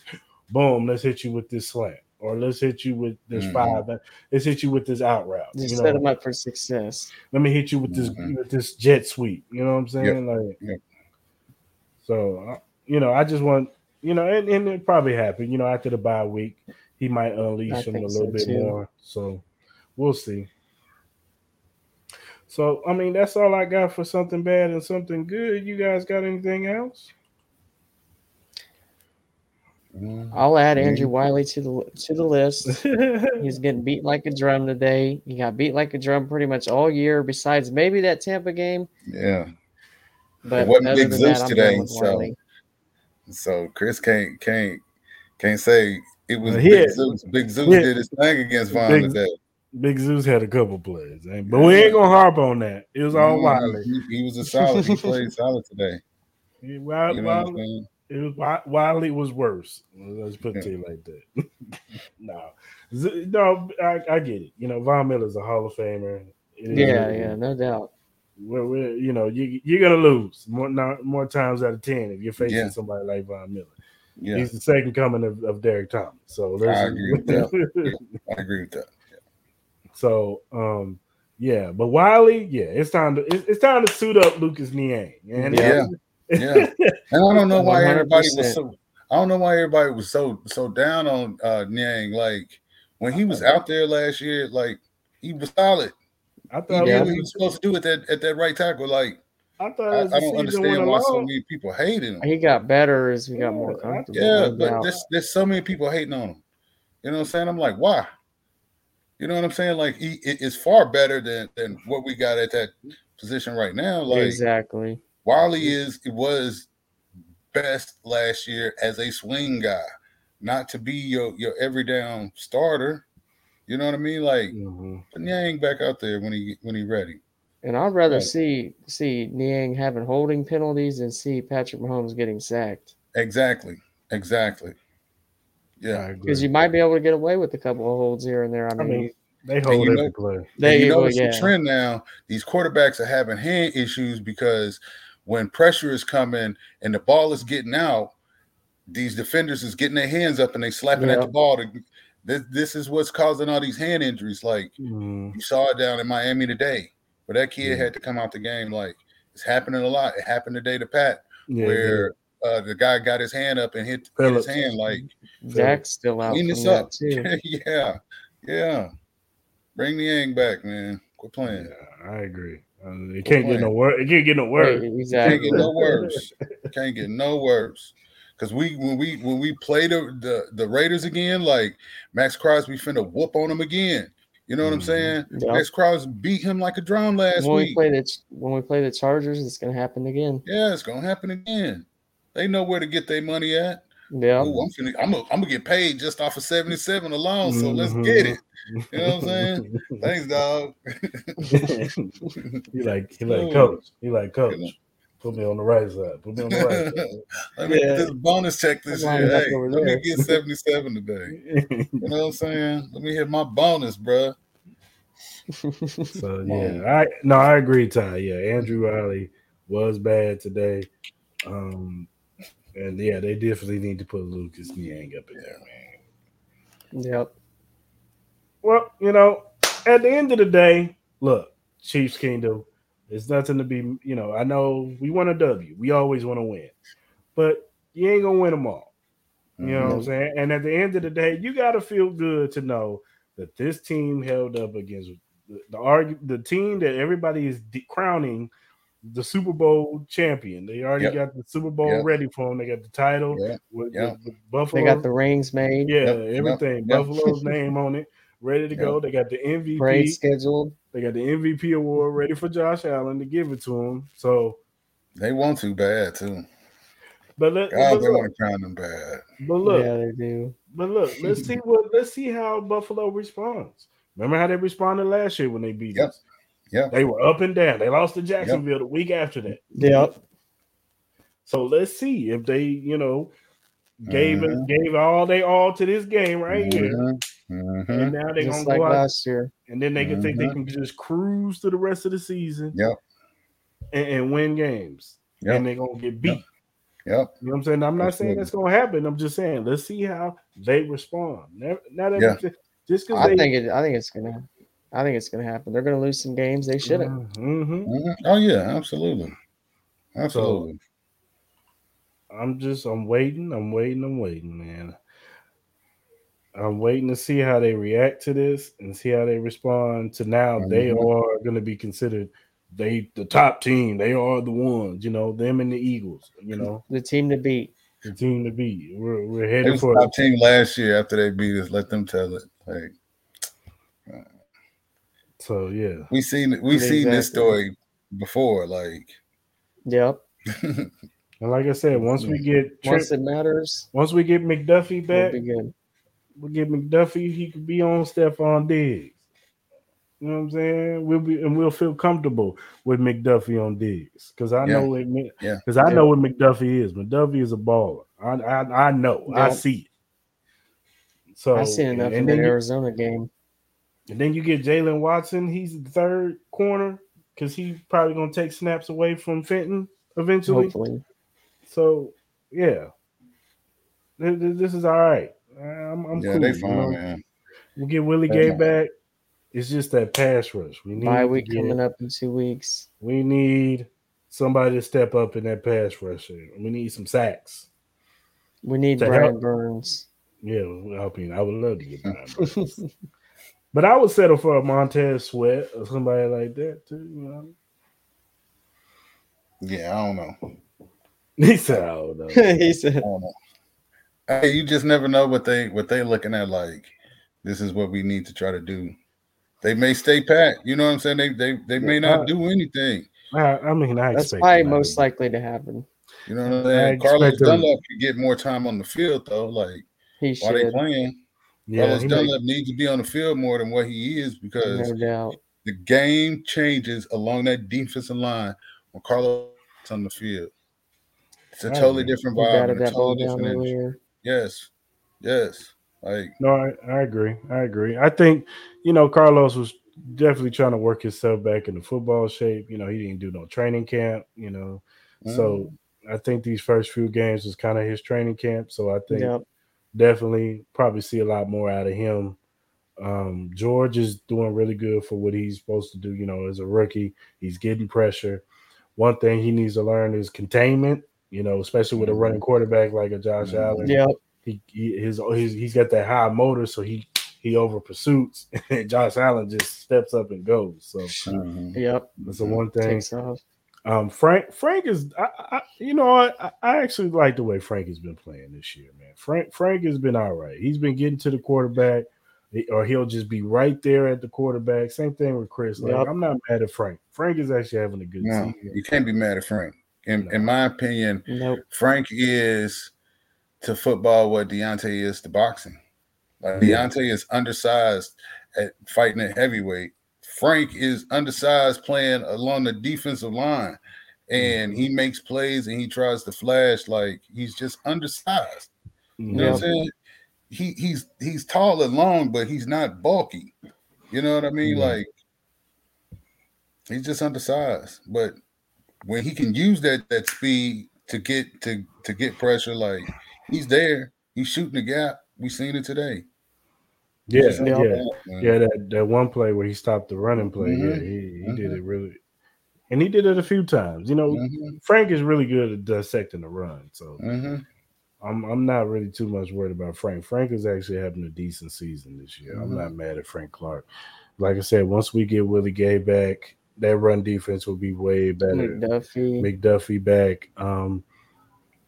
Boom, let's hit you with this slant, or let's hit you with this Mhm. five. Let's hit you with this out route. Just you set know, him up for success. let me hit you with this Mhm. with this jet sweep. You know what I'm saying? Like, Yep. so uh, you know, I just want you know, and, and it probably happened. You know, after the bye week, he might I unleash him a little so, bit too. more. So we'll see. So I mean, that's all I got for something bad and something good. You guys got anything else? Mhm. I'll add. Andrew Wylie to the to the list. <laughs> He's getting beat like a drum today. He got beat like a drum pretty much all year, besides maybe that Tampa game. Yeah. But wasn't Big Zeus that, today, so- Wylie. So Chris can't can't can't say it was he Big had- Zeus. Big Zeus Yeah. did his thing against Von Big- today. Big Zeus had a couple plays, ain't- but we ain't gonna harp on that. It was all. Wylie. He, he was a solid. He played solid today. <laughs> He- Wylie, You know what I'm Wylie- It was Wylie was worse. Let's put it to you like that. <laughs> no, Z- no, I, I get it. You know, Von Miller's a Hall of Famer. It is Yeah, what yeah, is. no doubt. We're, we're, you know, you you're gonna lose more not, more times out of ten if you're facing Yeah. somebody like Von Miller. Yeah, He's the second coming of, of Derrick Thomas. So I agree with that. <laughs> I agree with that. So um, yeah, but Wylie, yeah, it's time to it's, it's time to suit up Lucas Niang. And Yeah. Yeah, <laughs> and I don't know why everybody 100%. was so. I don't know why everybody was so so down on uh Niang. Like when he was out there last year, like he was solid. I thought did it what he was supposed to do at that at that right tackle. Like I thought I, I don't understand why so many people hated him. He got better as we got more Yeah, I- comfortable. Yeah, but there's there's so many people hating on him. You know what I'm saying? I'm like, why? You know what I'm saying? Like he it is far better than than what we got at that position right now. Like exactly. Wylie is it was best last year as a swing guy, not to be your your every down starter. You know what I mean? Like Mhm. put Niang back out there when he when he ready. And I'd rather Right. see see Niang having holding penalties than see Patrick Mahomes getting sacked. Exactly. Exactly. I Yeah. Because you might be able to get away with a couple of holds here and there. I I mean, mean, they hold you every know- play. they you well, notice yeah. the trend now, these quarterbacks are having hand issues because when pressure is coming and the ball is getting out, these defenders is getting their hands up and they slapping at the ball. To, this, this is what's causing all these hand injuries. Like Mhm. you saw it down in Miami today, where that kid Yeah. had to come out the game. Like it's happening a lot. It happened today to Pat, Yeah, where uh, the guy got his hand up and hit, hit his hand. Like Dak's still out clean this up. yeah, yeah. Bring the Niang back, man. Quit playing. yeah, I agree. Uh, it can't get no worse. It can't get no Right, worse. Can't get no worse. Can't get no worse. Cause we when we when we play the, the the Raiders again, like Maxx Crosby finna whoop on them again. You know what I'm Mhm. saying? Yep. Lex Crowds beat him like a drum last when we play the when we play the Chargers, it's gonna happen again. Yeah, it's gonna happen again. They know where to get their money at. Yeah, Ooh, I'm finna, I'm gonna I'm gonna get paid just off of 77 alone. So let's Mhm. get it. You know what I'm saying? <laughs> Thanks, dog. he like he like Ooh. coach. He like coach. Yeah. Put me on the right side. Put me on the right side. <laughs> Let me Yeah. get this bonus check this I'm year. Hey, over let me get 77 today. <laughs> You know what I'm saying? Let me hit my bonus, bruh. So yeah, I no, I agree, Ty. Yeah, Andrew Riley was bad today. Um and yeah, they definitely need to put Lucas Niang up in there, man. yep. Well, you know, at the end of the day, look, Chiefs Kingdom, there's nothing to be, you know, I know we want a W. We always want to win. But you ain't gonna win them all. You know what I'm Mhm. saying? And at the end of the day, you got to feel good to know that this team held up against the the, argu- the team that everybody is de- crowning the Super Bowl champion. They already Yep. got the Super Bowl Yep. ready for them. They got the title Yeah. with, Yep. with- with Buffalo. They got the rings made. yeah, Yep. Yep. everything. Yep. Buffalo's <laughs> name on it, ready to go. They got the MVP. Parade scheduled. They got the MVP award ready for Josh Allen to give it to him. So, They want to bad too. but let, God, but they look, want to crown them bad. but look, yeah, they do. But look, let's see <laughs> what let's see how Buffalo responds. Remember how they responded last year when they beat Yep. us? Yep. They were up and down. They lost to Jacksonville the week after that. Yep. So let's see if they, you know, gave it Mhm. gave all they all to this game right here. Mhm. Mhm. And now they're Just gonna like go out last year. and then they can think they can just cruise to the rest of the season Yep. and, and win games. Yep. And they're gonna get beat. Yep. You know what I'm saying? I'm not saying Absolutely. that's gonna happen. I'm just saying let's see how they respond. Now, now that Yeah. just because I they think it. I think it's gonna. I think it's gonna happen. They're gonna lose some games. They shouldn't. Mhm. Mhm. Oh yeah, absolutely, absolutely. I'm just I'm waiting, I'm waiting, I'm waiting, man. I'm waiting to see how they react to this and see how they respond to now they Mhm. are going to be considered they the top team. They are the ones, you know, them and the Eagles, you know, The team to beat. the team to beat. We're we're They headed for top team last year after they beat us. Let them tell it. Like so yeah. we seen we seen this story before. Like Yep. <laughs> And like I said, once we get Trent, Once it matters, once we get McDuffie back, we'll back, be good. we get McDuffie, he could be on Stefon Diggs. You know what I'm saying? We'll be and we'll feel comfortable with McDuffie on Diggs because I Yeah. know it. Yeah. Because I Yeah. know what McDuffie is. McDuffie is a baller. I I, I know. I see it. So I seen enough and of then that Arizona game. And then you get Jaylen Watson. He's the third corner because he's probably gonna take snaps away from Fenton eventually. Hopefully, So yeah, Th- th- this is all right. I'm, I'm yeah, cool. they you fine, know? man. We'll get Willie Gay fine. back. It's just that pass rush. We need bye week get- coming up in two weeks. We need somebody to step up in that pass rush. We need some sacks. We need To Brian help- Burns. Yeah, well, I mean, I would love to get Brian <laughs> Burns. But I would settle for a Montez Sweat or somebody like that too. You know, Yeah, I don't know. <laughs> he said, "I don't know." <laughs> he I said, don't know. Hey, you just never know what they what they looking at. Like this is what we need to try to do. They may stay pat. You know what I'm saying? They they they may not do anything. I, I mean, I that's expect probably them most to- likely to happen. You know what I'm I saying? Carlos expect Dunlap could get more time on the field though. Like He while they playing, Yeah, Carlos he may- Dunlap needs to be on the field more than what he is because no doubt. the game changes along that defensive line when Carlos is on the field. It's a I totally different vibe. and a ball totally different energy. Yes, yes. Like No, I, I agree. I agree. I think you know Carlos was definitely trying to work himself back into football shape. You know, he didn't do no training camp. You know, so mm. I think these first few games was kind of his training camp. So I think Yep. Definitely probably see a lot more out of him. Um, George is doing really good for what he's supposed to do. You know, as a rookie, he's getting pressure. One thing he needs to learn is containment. You know, especially with a running quarterback like a Josh Mhm. Allen Yep. he, he his, his he's got that high motor, so he he over pursuits. <laughs> And Josh Allen just steps up and goes. So mhm. Yep. that's the one thing. Takes off. Um, Frank Frank is I, I you know I, I actually like the way Frank has been playing this year, man. Frank Frank has been all right. He's been getting to the quarterback. or he'll just be right there at the quarterback. Same thing with Chris. Like, Yep. I'm not mad at Frank. Frank is actually having a good No, season. you can't be mad at Frank. In in my opinion, Nope. Frank is to football what Deontay is to boxing. Like Yeah. Deontay is undersized at fighting at heavyweight. Frank is undersized playing along the defensive line, and he mm-hmm. makes plays and he tries to flash like he's just undersized. You know what I'm saying? He he's he's tall and long, but he's not bulky. You know what I mean? Yeah. Like he's just undersized. But when he can use that that speed to get to to get pressure, like he's there, he's shooting the gap. We seen it today. Yeah, yeah, Yeah. yeah. that, that one play where he stopped the running play. Yeah, Mhm. he, he did Mhm. it really, and he did it a few times. You know, Mhm, Frank is really good at dissecting the run, so mhm. I'm I'm not really too much worried about Frank. Frank is actually having a decent season this year. I'm not mad at Frank Clark. Like I said, once we get Willie Gay back, that run defense will be way better. McDuffie. McDuffie back. Um,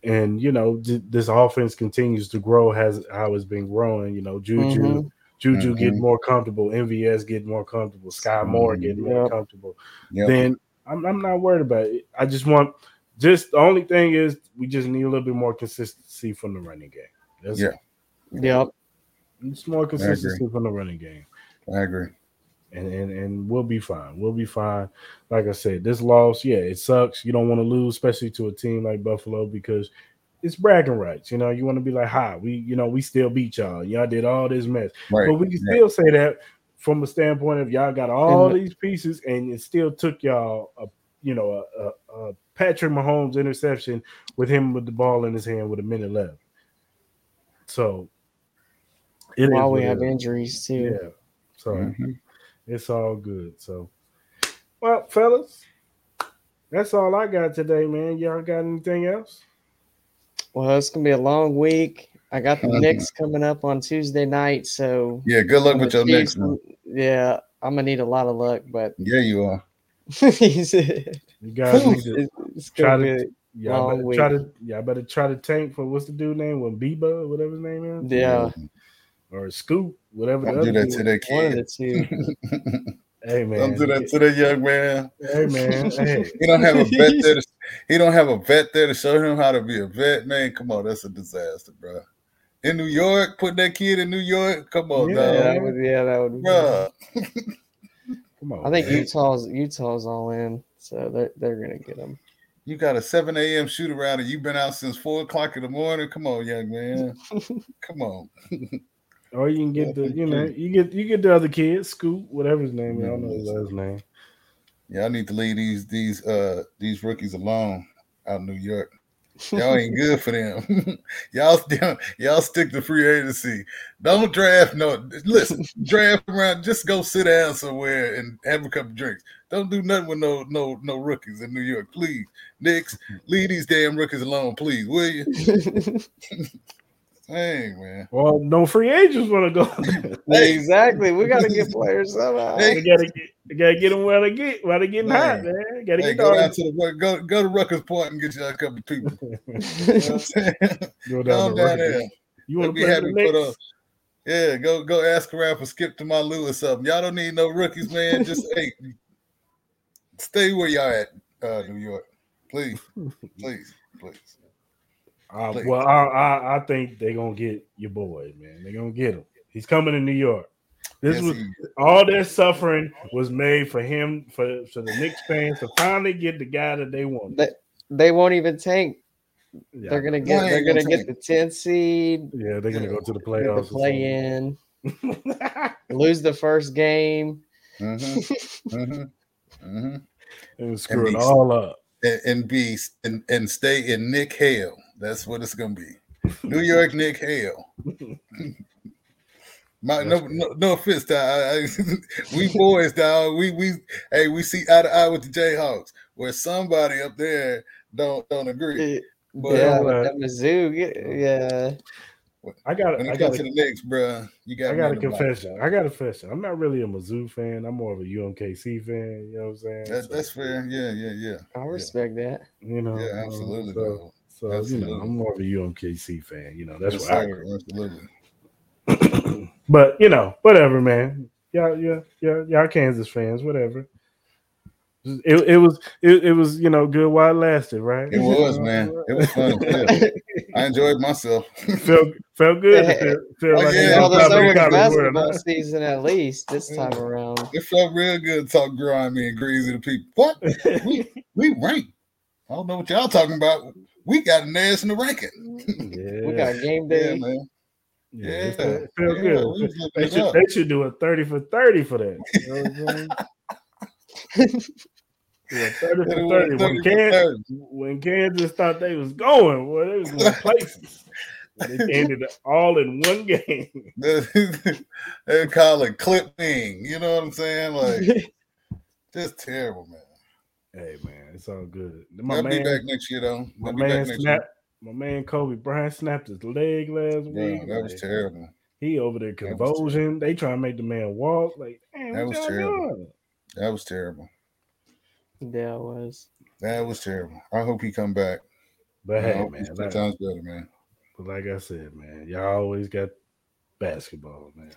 and you know, th- this offense continues to grow has how it's been growing. You know, Juju, Mhm. Juju Mhm. getting more comfortable, MVS getting more comfortable, Skyy Moore Mhm. getting more Yep. comfortable. Yep. Then I'm, I'm not worried about it. I just want just the only thing is we just need a little bit more consistency from the running game. That's Yeah. Yep. just more consistency from the running game. I agree. and and and we'll be fine. We'll be fine. Like I said, this loss, yeah, it sucks. You don't want to lose, especially to a team like Buffalo, because it's bragging rights. You know, you want to be like, "Hi, we, you know, we still beat y'all. Y'all did all this mess." Right. But we can still say that from a standpoint of y'all got all And- these pieces, and it still took y'all a, you know, a, a, a Patrick Mahomes interception with him with the ball in his hand with a minute left. So, it While we have injuries too. yeah. So Mhm. it's all good. So, well, fellas, that's all I got today, man. Y'all got anything else? Well, it's gonna be a long week. I got the Mhm. Knicks coming up on Tuesday night, so Yeah, good luck with your next Chiefs- one. Yeah, I'm gonna need a lot of luck, but <laughs> Yeah, you are. <laughs> You guys need to it's try gonna to be y'all better try to y'all better try to tank for what's the dude name? When Biba, whatever his name is, yeah, or Scoop, whatever. Don't the do that to dude- that one of kid. the two. <laughs> Hey man, Don't do that to that young man. Hey man, hey. <laughs> He don't have a vet <laughs> there. To, he don't have a vet there to show him how to be a vet. Man, come on, that's a disaster, bro. In New York, putting that kid in New York. Come on, Yeah. yeah, dog. that would, yeah, that would. bro. <laughs> Come on. I think man. Utah's Utah's all in, so they're they're gonna get him. You got a 7 a.m. shoot around and you've been out since four o'clock in the morning. Come on, young man. Come on. Or you can get the, you know, you get you get the other kid, Scoop, whatever his name. is. I don't know his last name. Yeah, I need to leave these these uh these rookies alone out in New York. Y'all ain't <laughs> good for them. <laughs> y'all y'all stick to free agency. Don't draft no listen, <laughs> draft around, just go sit down somewhere and have a couple drinks. Don't do nothing with no no no rookies in New York, please. Knicks, leave these damn rookies alone, please, will you? Dang, man. Well, no free agents want to go. <laughs> Hey. exactly. We gotta get players somehow. Hey. they gotta get, they gotta get them where they get, while they getting hot, Man. man. Gotta Hey, get go down down. to the go go to Rucker Park and get you a couple of people. <laughs> You know what I'm saying? Go Go down, down there. You want to be play happy the for the Knicks? yeah. Go go ask around for Skip to my Lou or something. Y'all don't need no rookies, man. Just <laughs> hey, stay where y'all at, uh, New York, please, please, please. Uh, well, I, I I think they're gonna get your boy, man. They're gonna get him. He's coming to New York. This Yes, was he- all their suffering was made for him for for the Knicks fans to finally get the guy that they want. They, they won't even tank. Yeah, They're gonna get. ain't They're gonna gonna get the 10th seed. yeah, they're gonna go to the playoffs. the play in. in. Lose the first game. Mhm, <laughs> mhm, mhm. and screw it these- all up. And, and be and, and stay in Nick Hale. That's what it's gonna be. New York Nick Hale. My, no, no, no offense, dog. I, I, <laughs> we boys, dog. We we hey, we see eye to eye with the Jayhawks. Where somebody up there don't don't agree. But yeah, uh, that Mizzou. Yeah, I got when I got to the Knicks, bro, you got I got a confession. I got a confession. I'm not really a Mizzou fan. I'm more of a UMKC fan. You know what I'm saying? That, So, that's fair. Yeah, yeah, yeah. I respect that. You know, Yeah, um, absolutely. so, dog. So you know, I'm more of a UMKC fan. You know, that's Yes, what I sir. Absolutely. <clears throat> but you know, whatever, man. Y'all, yeah, yeah, y'all Kansas fans, whatever. It, it was it, it was you know good while it lasted, right? It was, <laughs> man. It was fun. Yeah. I enjoyed myself. <laughs> felt felt good. to Feel, feel Oh, like yeah. you Well, was there's probably over college the world, basketball huh? season at least this time around. It felt real good to talk grimy and greasy to people. What? <laughs> We we ranked. I don't know what y'all talking about. We got an ass in the ranking. yeah, We got game Yeah, day. man. yeah, Yeah, it felt, yeah, good. we was looking They should, they should do a 30 for 30 for that. <laughs> You know what I'm saying? <laughs> Do a 30 for It 30. When, Kansas, 30. when Kansas thought they was going, well, they was going places. They <laughs> ended all in one game. they call it clipping. You know what I'm saying? Like just terrible, man. Hey man, it's all good. My They'll be man, back next year though. my They'll be back man next snapped. My man Kobe Bryant snapped his leg last year. week. Bro, that was Like, terrible. He over there was convulsion. They trying to make the man walk. Like, damn, That was terrible. doing? That was terrible. Yeah, it was. That was terrible. I hope he come back. But I hey, man, he's like, times better, man. but like I said, man, y'all always got basketball, man.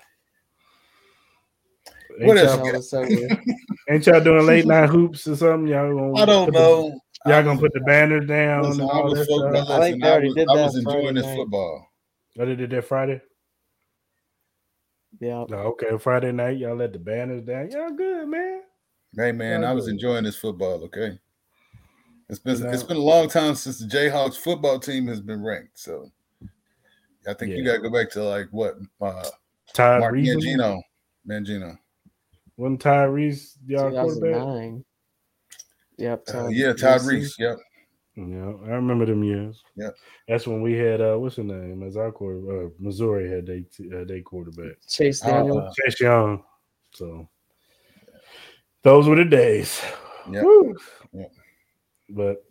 Ain't What y'all, else? All this over. ain't y'all doing late night hoops or something? Y'all gonna I don't put the- know. y'all gonna put the banners down Listen, and I all was, that stuff? listen, I think they I was, did I was enjoying Friday this night. football. Oh, they did that Friday? Yeah. No, okay. Friday night, y'all let the banners down. Y'all good, man. Hey man, Yeah, I was good. enjoying this football. Okay, it's been You know- it's been a long time since the Jayhawks football team has been ranked. So I think you got to go back to like what uh, Todd Mark Reese. Mangino. Mangino. Wasn't Tyrese y'all quarterback? 2009. Yep. Uh, yeah, Todd Reese. Reese. Yep. Yeah, I remember them years. Yeah. that's when we had uh, what's his name as our quarter. Uh, Missouri had they uh, they quarterback Chase Uh, Daniel. uh, Chase Young. So those were the days. Yep. Whew. Yep. But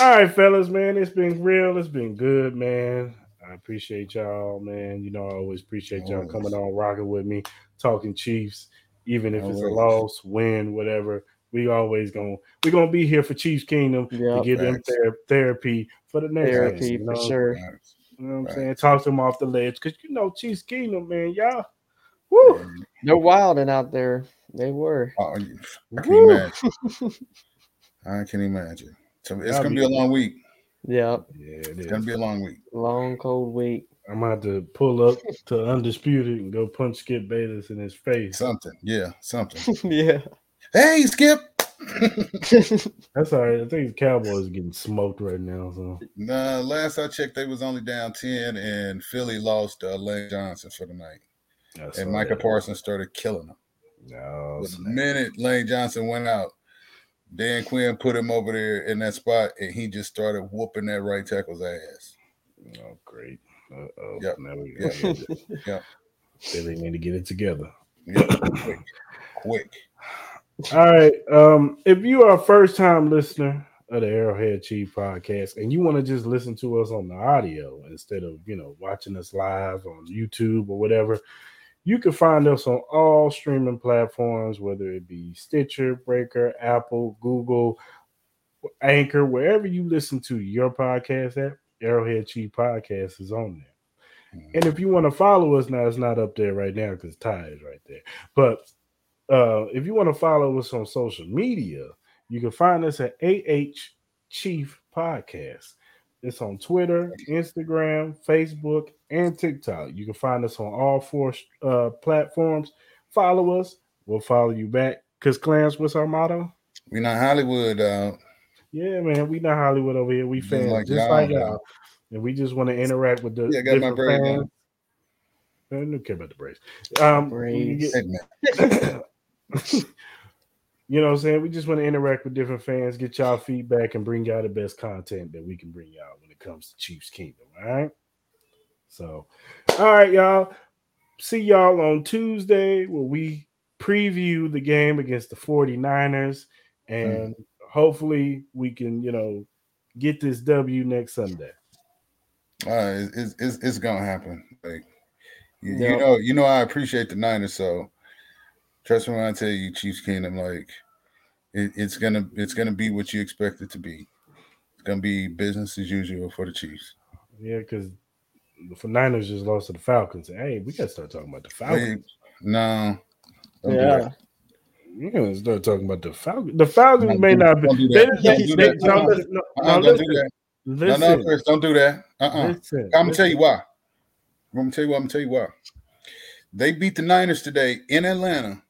all right, fellas, man, it's been real. It's been good, man. I appreciate y'all, man. You know, I always appreciate y'all Always. coming on, rocking with me, talking Chiefs, even if it's a loss, win, whatever. We always gonna we gonna be here for Chiefs Kingdom to Yep. give them ther- therapy for the next Therapy game, you for sure. Right. You know what I'm Right. saying? Talk to them off the ledge because you know Chiefs Kingdom, man, y'all. Woo, They're wilding out there. They were. Oh, I can Woo. imagine. <laughs> I can imagine. So it's That'll gonna be be a long week. Yep. yeah, it It's is. gonna be a long week. Long cold week. I'm about to pull up <laughs> to Undisputed and go punch Skip Bayless in his face. Something. Yeah, something. <laughs> yeah. hey, Skip. <laughs> That's all right. I think the Cowboys are getting smoked right now. So Nah, last I checked, they was only down 10, and Philly lost uh, Lane Johnson for the night. That's and all Micah right. Parsons started killing them. No, the minute Lane Johnson went out, Dan Quinn put him over there in that spot, and he just started whooping that right tackle's ass. Oh, great. Uh oh. Yep. Now we Yep. Yep. Philly need to get it together. Yeah, quick, quick. All right. Um, if you are a first time listener of the Arrowhead Chief podcast and you want to just listen to us on the audio instead of you know watching us live on YouTube or whatever, you can find us on all streaming platforms, whether it be Stitcher, Breaker, Apple, Google, Anchor, wherever you listen to your podcast at. Arrowhead Chief Podcast is on there. And if you want to follow us now, it's not up there right now because Ty is right there. But uh, if you want to follow us on social media, you can find us at AH Chief Podcast. It's on Twitter, Instagram, Facebook, and TikTok. You can find us on all four uh, platforms. Follow us. We'll follow you back. Because, Clarence, what's our motto? We're not Hollywood. Uh, Yeah, man, we not Hollywood over here. We Just fans, like just y'all, like man. y'all. And we just want to interact with the yeah, I got my different fans. down. I don't care about the Braves. Um, you Braves. get- <coughs> you know what I'm saying? We just want to interact with different fans, get y'all feedback, and bring y'all the best content that we can bring y'all when it comes to Chiefs Kingdom. All right. So, all right, y'all. See y'all on Tuesday where we preview the game against the 49ers. And hopefully we can, you know, get this W next Sunday. Uh, it's, it's it's gonna happen. Like you, you know, you know, I appreciate the Niners. So trust me when I tell you, Chiefs Kingdom, like it, it's gonna it's gonna be what you expect it to be. It's gonna be business as usual for the Chiefs. Yeah, because The Niners just lost to the Falcons. Hey, we gotta start talking about the Falcons. No. Yeah. We gotta start talking about the Falcons. The Falcons may not be. Don't do They, that. they, they, no, Uh-uh. listen, no, Uh-uh, no, don't listen, do that. No, no, Chris, don't do that. Uh-uh. listen, I'm gonna tell you why. I'm gonna tell you why. I'm gonna tell you why. They beat the Niners today in Atlanta,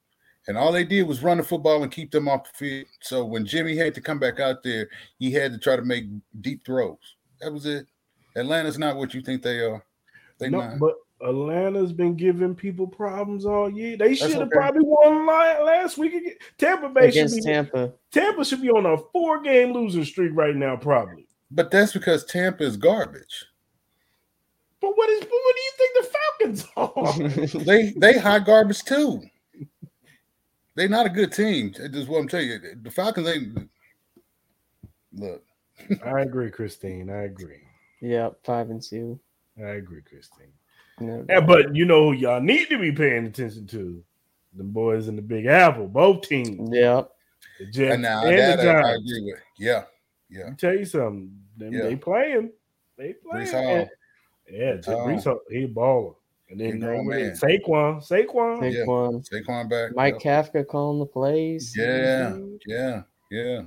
and all they did was run the football and keep them off the field. So when Jimmy had to come back out there, he had to try to make deep throws. That was it. Atlanta's not what you think they are. They No, not. but Atlanta's been giving people problems all year. They should have okay. probably won last week. again. Tampa Bay should Against be Tampa. Tampa should be on a four game losing streak right now, probably. But that's because Tampa is garbage. But what is? But what do you think the Falcons are? <laughs> They they high garbage too. They're not a good team. That's just what I'm telling you. The Falcons ain't. Look, I agree, Christine. I agree. Yeah, five and two. I agree, Christine. No Yeah, but you know who y'all need to be paying attention to? The boys in the Big Apple, both teams, Yep. the Jets and now and that the I, I Giants. agree with. Yeah, yeah. Let me tell you something. Them, Yeah. They playing. They playing. Breece Yeah, Breece Breece Hall. He a baller. And then grown uh, what man. is it? Saquon, Saquon. Yeah. Saquon. Saquon back. Mike yeah. Kafka calling the plays. Yeah, yeah, yeah,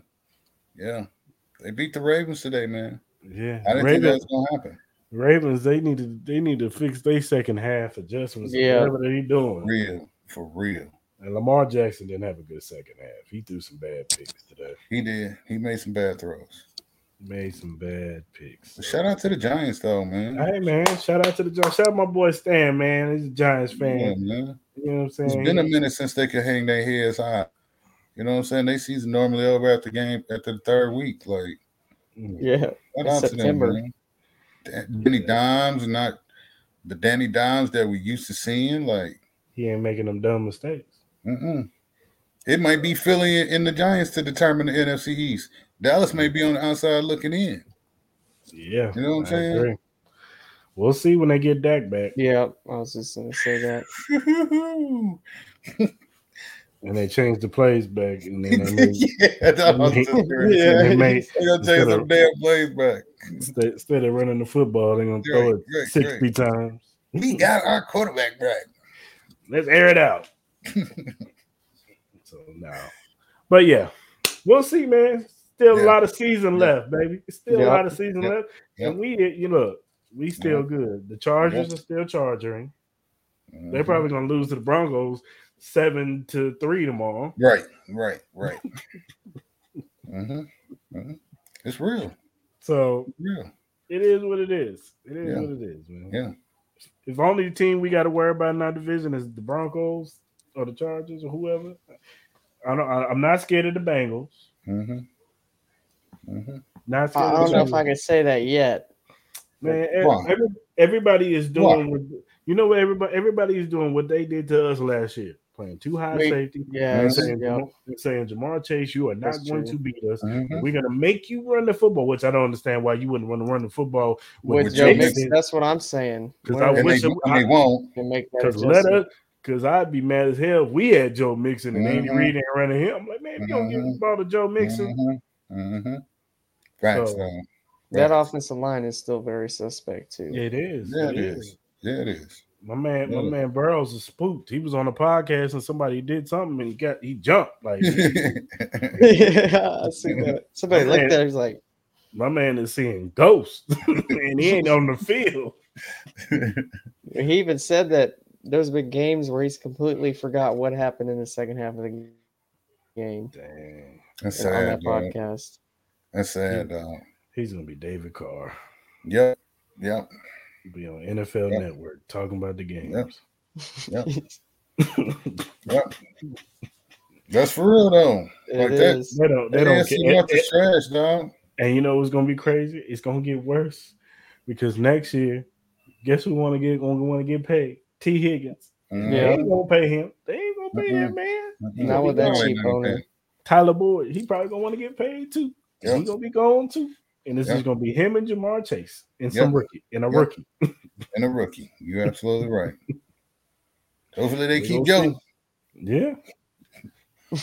yeah. They beat the Ravens today, man. Yeah, I didn't think that was gonna happen. Ravens, they need to they need to fix their second half adjustments. Yeah. whatever they doing. Real, for real. And Lamar Jackson didn't have a good second half. He threw some bad picks today. He did. He made some bad throws. Made some bad picks. But shout out to the Giants, though, man. Hey man, shout out to the Giants. Shout out my boy Stan, man. He's a Giants fan. Yeah, man. You know what I'm saying? It's been a minute since they could hang their heads high. You know what I'm saying? They season normally over at the game after the third week. Like. Yeah. shout In out to them, September. man. Dan- Danny Dimes, not the Danny Dimes that we used to seeing. Like, He ain't making them dumb mistakes. Mm-mm. It might be Philly and the Giants to determine the NFC East. Dallas may be on the outside looking in. Yeah. You know what I'm I saying? agree. We'll see when they get Dak back Yeah, I was just gonna say that. <laughs> and they change the plays back and then they <laughs> make, yeah, that was just crazy. Yeah. they make They gonna take some damn plays back. Instead, instead of running the football, they're gonna throw it right, 60 times. We got our quarterback back. Let's air it out. <laughs> so now, but yeah, we'll see, man. Still a lot of season Yeah. left, baby. Still Yeah. a lot of season Yeah. left, Yeah. and we, you look, we still Yeah. good. The Chargers Yeah. are still charging. They're Mhm. probably gonna lose to the Broncos seven to three tomorrow. right, right, right. <laughs> hmm hmm It's real, So yeah, it is what it is. It is Yeah. what it is, man. Yeah. If only the team we got to worry about in our division is the Broncos or the Chargers or whoever. I don't. I, I'm not scared of the Bengals. hmm hmm Not scared I don't the know if I can say that yet. Man, every, everybody is Why? doing. What, you know what? Everybody, everybody is doing what they did to us last year, playing too high We- safety. Yeah. and saying, yeah. Saying Ja'Marr Chase, you are not That's going true. to beat us. hmm We're gonna make you run the football, which I don't understand why you wouldn't want to run the football With with Joe Mixon, that's what I'm saying. Because I wish they, it- they won't. Because let us, because I'd be mad as hell if we had Joe Mixon and Andy Mhm. Reid ain't running him. I'm like, man, you don't give the Mhm. ball to Joe Mixon, hmm hmm Facts, So-. That Facts. offensive line is still very suspect too. it is. Yeah, it is. Yeah, it is. My man, my man Burrows is spooked. He was on a podcast and somebody did something and he got he jumped. Like <laughs> yeah, <laughs> <laughs> I see that. Somebody looked at it, he's like, my man is seeing ghosts and he ain't on the field. he even said that there's been games where he's completely forgot what happened in the second half of the game Dang. That's on sad, that dog. podcast. That's sad, dog. He's gonna be David Carr. Yep. Yep. Be on NFL Yep. Network talking about the games. Yep. <laughs> Yep. That's for real though. It Like that- is. They don't. They That don't care. North is trash, dog. And you know what's gonna be crazy? It's gonna get worse because next year, guess who want to get gonna want to get paid? Tee Higgins. Mhm. They ain't gonna pay him. They ain't gonna pay Mhm. him, man. Mhm. Not with that cheap nothing Tyler Boyd, he probably gonna want to get paid too. Yep. He's gonna be going too. And this is gonna be him and Ja'Marr Chase and some rookie and a Yep. rookie. <laughs> And a rookie. You're absolutely right. Hopefully they keep gonna. Yeah. <laughs>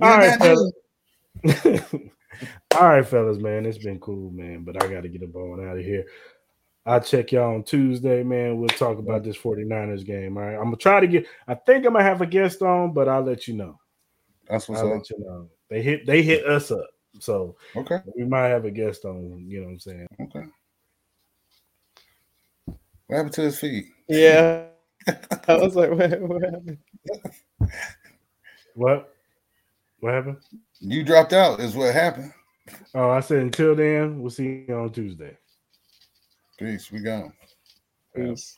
All right, fellas. <laughs> All right, fellas, man. It's been cool, man. But I got to get up on out of here. I'll check y'all on Tuesday, man. We'll talk about this 49ers game. All right. I'm gonna try to get I think I'm gonna have a guest on, but I'll let you know. That's what's I'll up. let you know. They hit they hit us up. So Okay. we might have a guest on, you know what I'm saying? Okay. What happened to his feet? Yeah. <laughs> I was like, what, what happened? What? What happened? You dropped out, is what happened. Oh, I said until then, we'll see you on Tuesday. Peace. We gone. Peace.